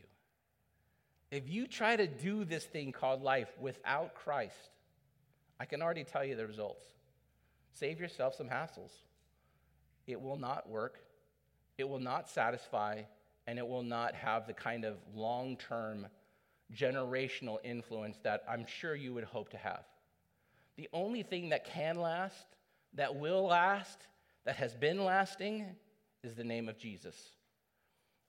If you try to do this thing called life without Christ, I can already tell you the results. Save yourself some hassles. It will not work, it will not satisfy, and it will not have the kind of long term generational influence that I'm sure you would hope to have. The only thing that can last, that will last, that has been lasting is the name of Jesus.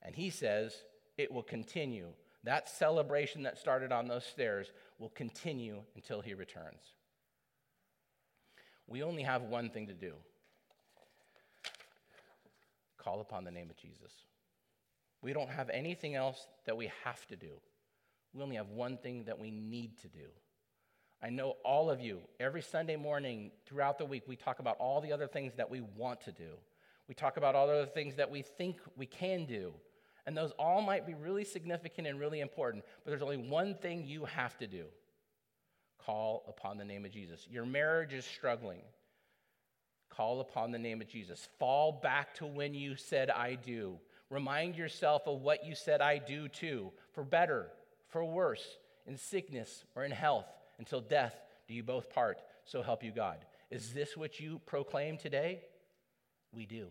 And he says it will continue. That celebration that started on those stairs will continue until he returns. We only have one thing to do call upon the name of Jesus. We don't have anything else that we have to do. We only have one thing that we need to do. I know all of you, every Sunday morning throughout the week, we talk about all the other things that we want to do. We talk about all the other things that we think we can do. And those all might be really significant and really important, but there's only one thing you have to do call upon the name of Jesus. Your marriage is struggling. Call upon the name of Jesus. Fall back to when you said, I do. Remind yourself of what you said, I do too, for better, for worse, in sickness or in health, until death do you both part. So help you God. Is this what you proclaim today? We do.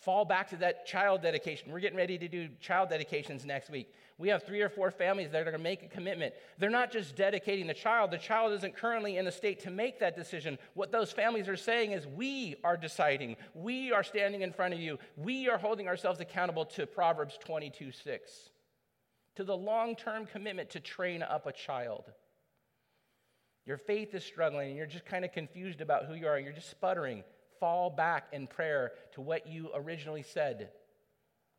Fall back to that child dedication. We're getting ready to do child dedications next week. We have three or four families that are going to make a commitment. They're not just dedicating the child, the child isn't currently in the state to make that decision. What those families are saying is, We are deciding. We are standing in front of you. We are holding ourselves accountable to Proverbs 22 6, to the long term commitment to train up a child. Your faith is struggling and you're just kind of confused about who you are and you're just sputtering. Fall back in prayer to what you originally said.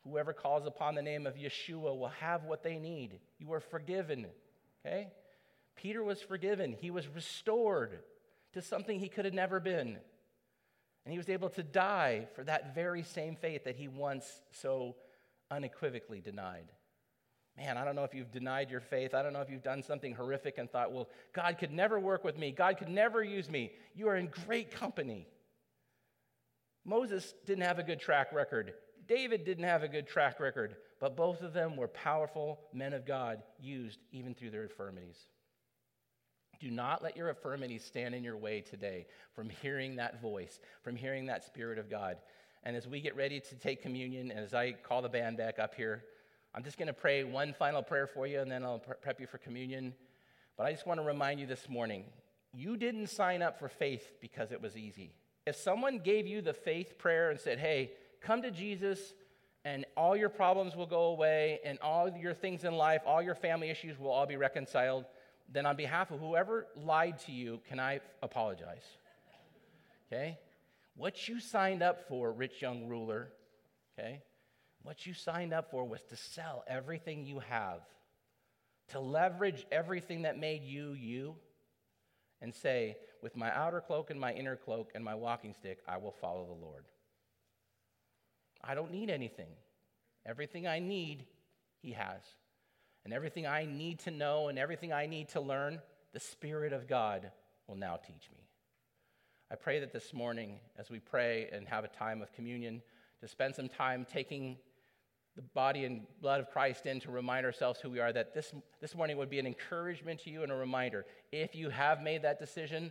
Whoever calls upon the name of Yeshua will have what they need. You are forgiven. Okay? Peter was forgiven. He was restored to something he could have never been. And he was able to die for that very same faith that he once so unequivocally denied. Man, I don't know if you've denied your faith. I don't know if you've done something horrific and thought, well, God could never work with me. God could never use me. You are in great company. Moses didn't have a good track record. David didn't have a good track record, but both of them were powerful men of God used even through their infirmities. Do not let your infirmities stand in your way today from hearing that voice, from hearing that Spirit of God. And as we get ready to take communion, and as I call the band back up here, I'm just going to pray one final prayer for you, and then I'll prep you for communion. But I just want to remind you this morning you didn't sign up for faith because it was easy. If someone gave you the faith prayer and said, hey, come to Jesus and all your problems will go away and all your things in life, all your family issues will all be reconciled, then on behalf of whoever lied to you, can I apologize? Okay? What you signed up for, rich young ruler, okay? What you signed up for was to sell everything you have, to leverage everything that made you you, and say, with my outer cloak and my inner cloak and my walking stick, I will follow the Lord. I don't need anything. Everything I need, He has. And everything I need to know and everything I need to learn, the Spirit of God will now teach me. I pray that this morning, as we pray and have a time of communion, to spend some time taking the body and blood of Christ in to remind ourselves who we are, that this, this morning would be an encouragement to you and a reminder. If you have made that decision,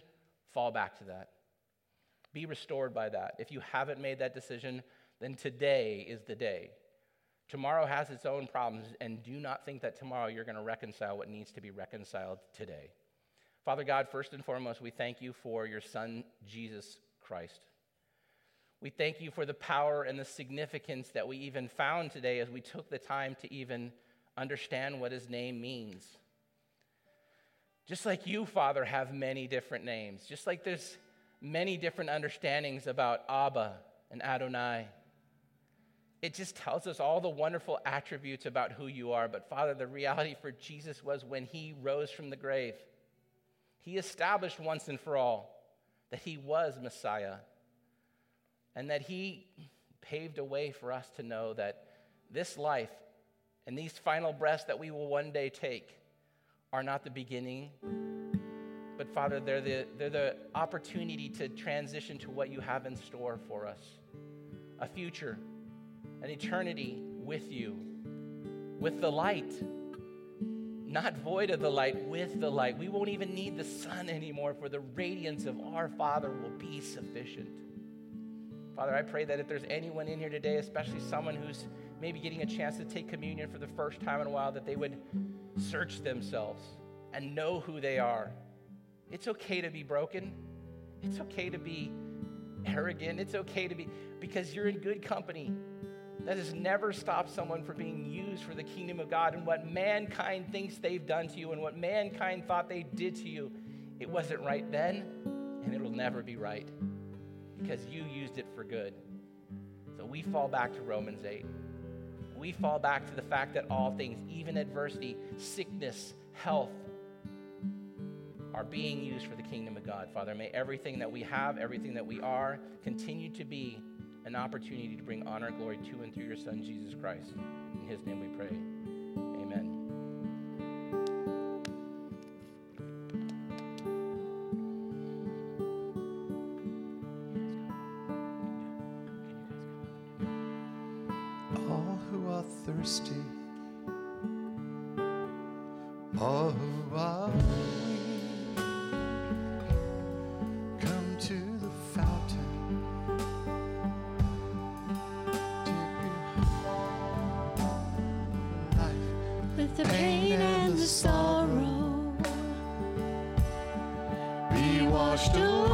fall back to that. Be restored by that. If you haven't made that decision, then today is the day. Tomorrow has its own problems, and do not think that tomorrow you're going to reconcile what needs to be reconciled today. Father God, first and foremost, we thank you for your Son, Jesus Christ. We thank you for the power and the significance that we even found today as we took the time to even understand what his name means. Just like you, Father, have many different names, just like there's many different understandings about Abba and Adonai. It just tells us all the wonderful attributes about who you are. But Father, the reality for Jesus was when he rose from the grave, he established once and for all that he was Messiah and that he paved a way for us to know that this life and these final breaths that we will one day take are not the beginning, but Father, they're the, they're the opportunity to transition to what you have in store for us a future, an eternity with you, with the light, not void of the light, with the light. We won't even need the sun anymore, for the radiance of our Father will be sufficient. Father, I pray that if there's anyone in here today, especially someone who's maybe getting a chance to take communion for the first time in a while, that they would search themselves and know who they are. It's okay to be broken. It's okay to be arrogant. It's okay to be, because you're in good company. That has never stopped someone from being used for the kingdom of God and what mankind thinks they've done to you and what mankind thought they did to you. It wasn't right then, and it'll never be right because you used it for good. So we fall back to Romans 8. We fall back to the fact that all things, even adversity, sickness, health, are being used for the kingdom of God. Father, may everything that we have, everything that we are, continue to be an opportunity to bring honor and glory to and through your Son, Jesus Christ. In his name we pray. all who are thirsty, all who are weak, come to the fountain. Life, With the pain, pain and, and the sorrow, be washed away.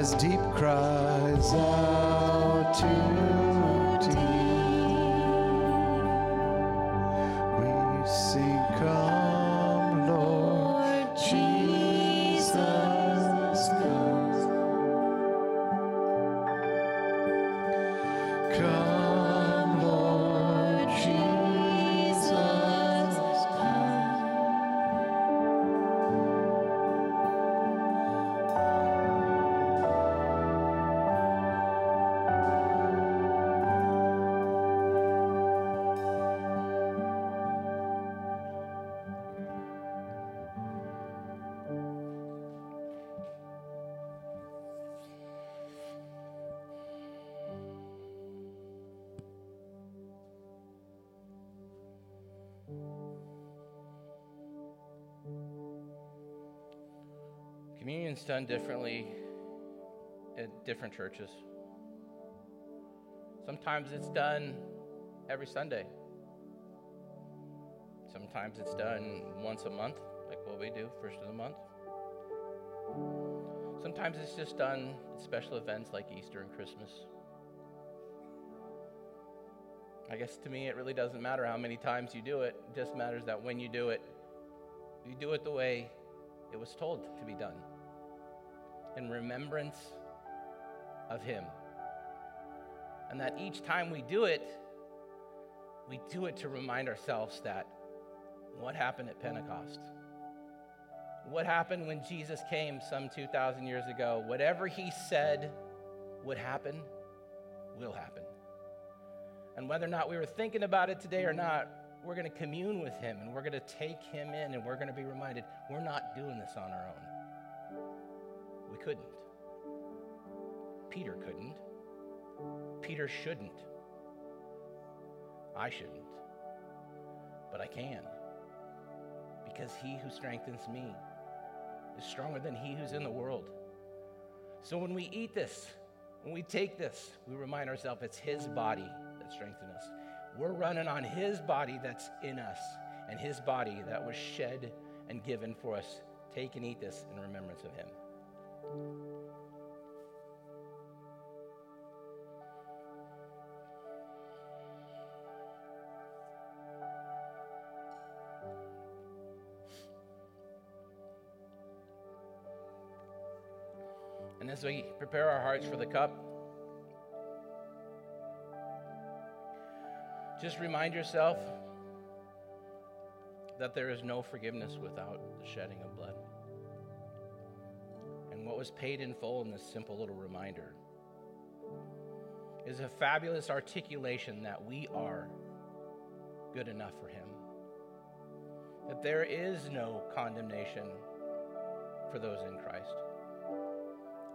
As deep cries out to deep. Communion's done differently at different churches. Sometimes it's done every Sunday. Sometimes it's done once a month, like what we do, first of the month. Sometimes it's just done at special events like Easter and Christmas. I guess to me, it really doesn't matter how many times you do it. It just matters that when you do it, you do it the way it was told to be done in remembrance of Him. And that each time we do it, we do it to remind ourselves that what happened at Pentecost? What happened when Jesus came some 2,000 years ago? Whatever He said would happen, will happen. And whether or not we were thinking about it today or not, we're going to commune with Him and we're going to take Him in and we're going to be reminded we're not doing this on our own. We couldn't. Peter couldn't. Peter shouldn't. I shouldn't. But I can. Because he who strengthens me is stronger than he who's in the world. So when we eat this, when we take this, we remind ourselves it's his body that strengthens us. We're running on his body that's in us and his body that was shed and given for us. Take and eat this in remembrance of him. And as we prepare our hearts for the cup, just remind yourself that there is no forgiveness without the shedding of blood. What was paid in full in this simple little reminder is a fabulous articulation that we are good enough for Him. That there is no condemnation for those in Christ.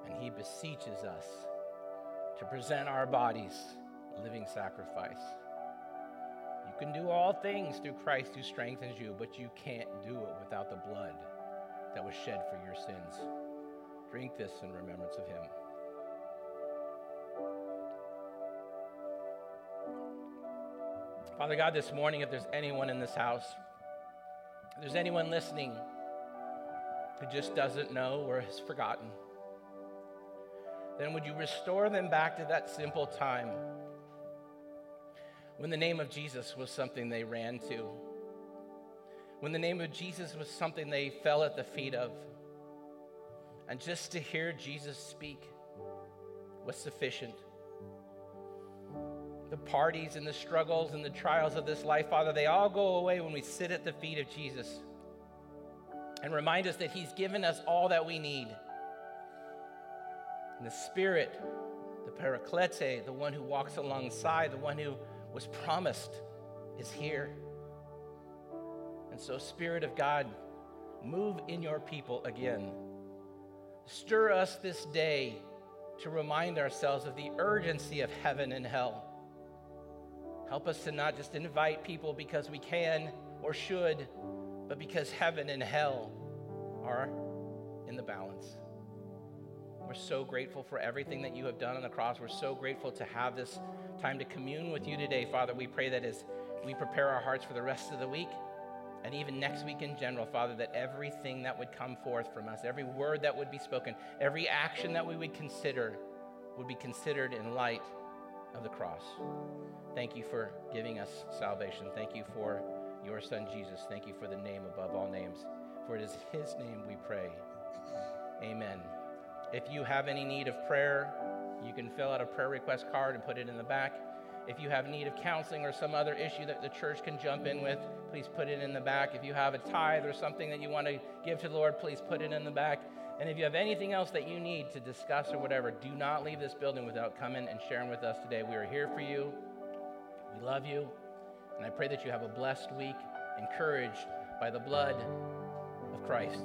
And He beseeches us to present our bodies a living sacrifice. You can do all things through Christ who strengthens you, but you can't do it without the blood that was shed for your sins. Drink this in remembrance of Him. Father God, this morning, if there's anyone in this house, if there's anyone listening who just doesn't know or has forgotten, then would you restore them back to that simple time when the name of Jesus was something they ran to, when the name of Jesus was something they fell at the feet of. And just to hear Jesus speak was sufficient. The parties and the struggles and the trials of this life, Father, they all go away when we sit at the feet of Jesus and remind us that He's given us all that we need. And the Spirit, the Paraclete, the one who walks alongside, the one who was promised, is here. And so, Spirit of God, move in your people again. Stir us this day to remind ourselves of the urgency of heaven and hell. Help us to not just invite people because we can or should, but because heaven and hell are in the balance. We're so grateful for everything that you have done on the cross. We're so grateful to have this time to commune with you today, Father. We pray that as we prepare our hearts for the rest of the week and even next week in general, Father, that everything that would come forth from us, every word that would be spoken, every action that we would consider, would be considered in light of the cross. Thank you for giving us salvation. Thank you for your Son, Jesus. Thank you for the name above all names. For it is His name we pray. Amen. If you have any need of prayer, you can fill out a prayer request card and put it in the back. If you have need of counseling or some other issue that the church can jump in with, please put it in the back. If you have a tithe or something that you want to give to the Lord, please put it in the back. And if you have anything else that you need to discuss or whatever, do not leave this building without coming and sharing with us today. We are here for you. We love you. And I pray that you have a blessed week, encouraged by the blood of Christ.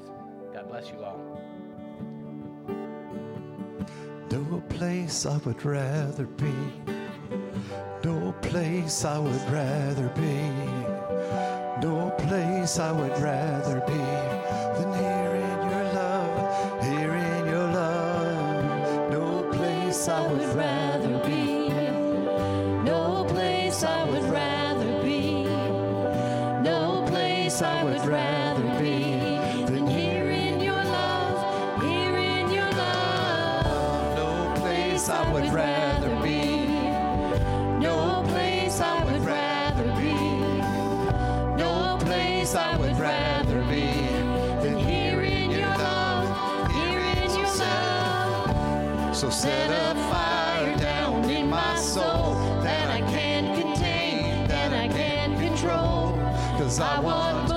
God bless you all. No place I would rather be. Place I would rather be. No place I would rather be than here in your love, here in your love. No place I would rather be. No place I would rather be. No place I would rather be than here in your love, here in your love. No place I would rather So set a fire down in my soul that I can't contain, that I can't control. Cause I I want